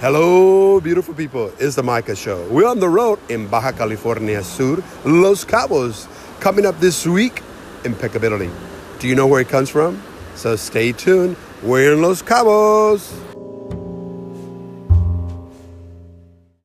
Hello, beautiful people. It's the Micah Show. We're on the road in Baja California Sur, Los Cabos. Coming up this week, impeccability. Do you know where it comes from? So stay tuned. We're in Los Cabos.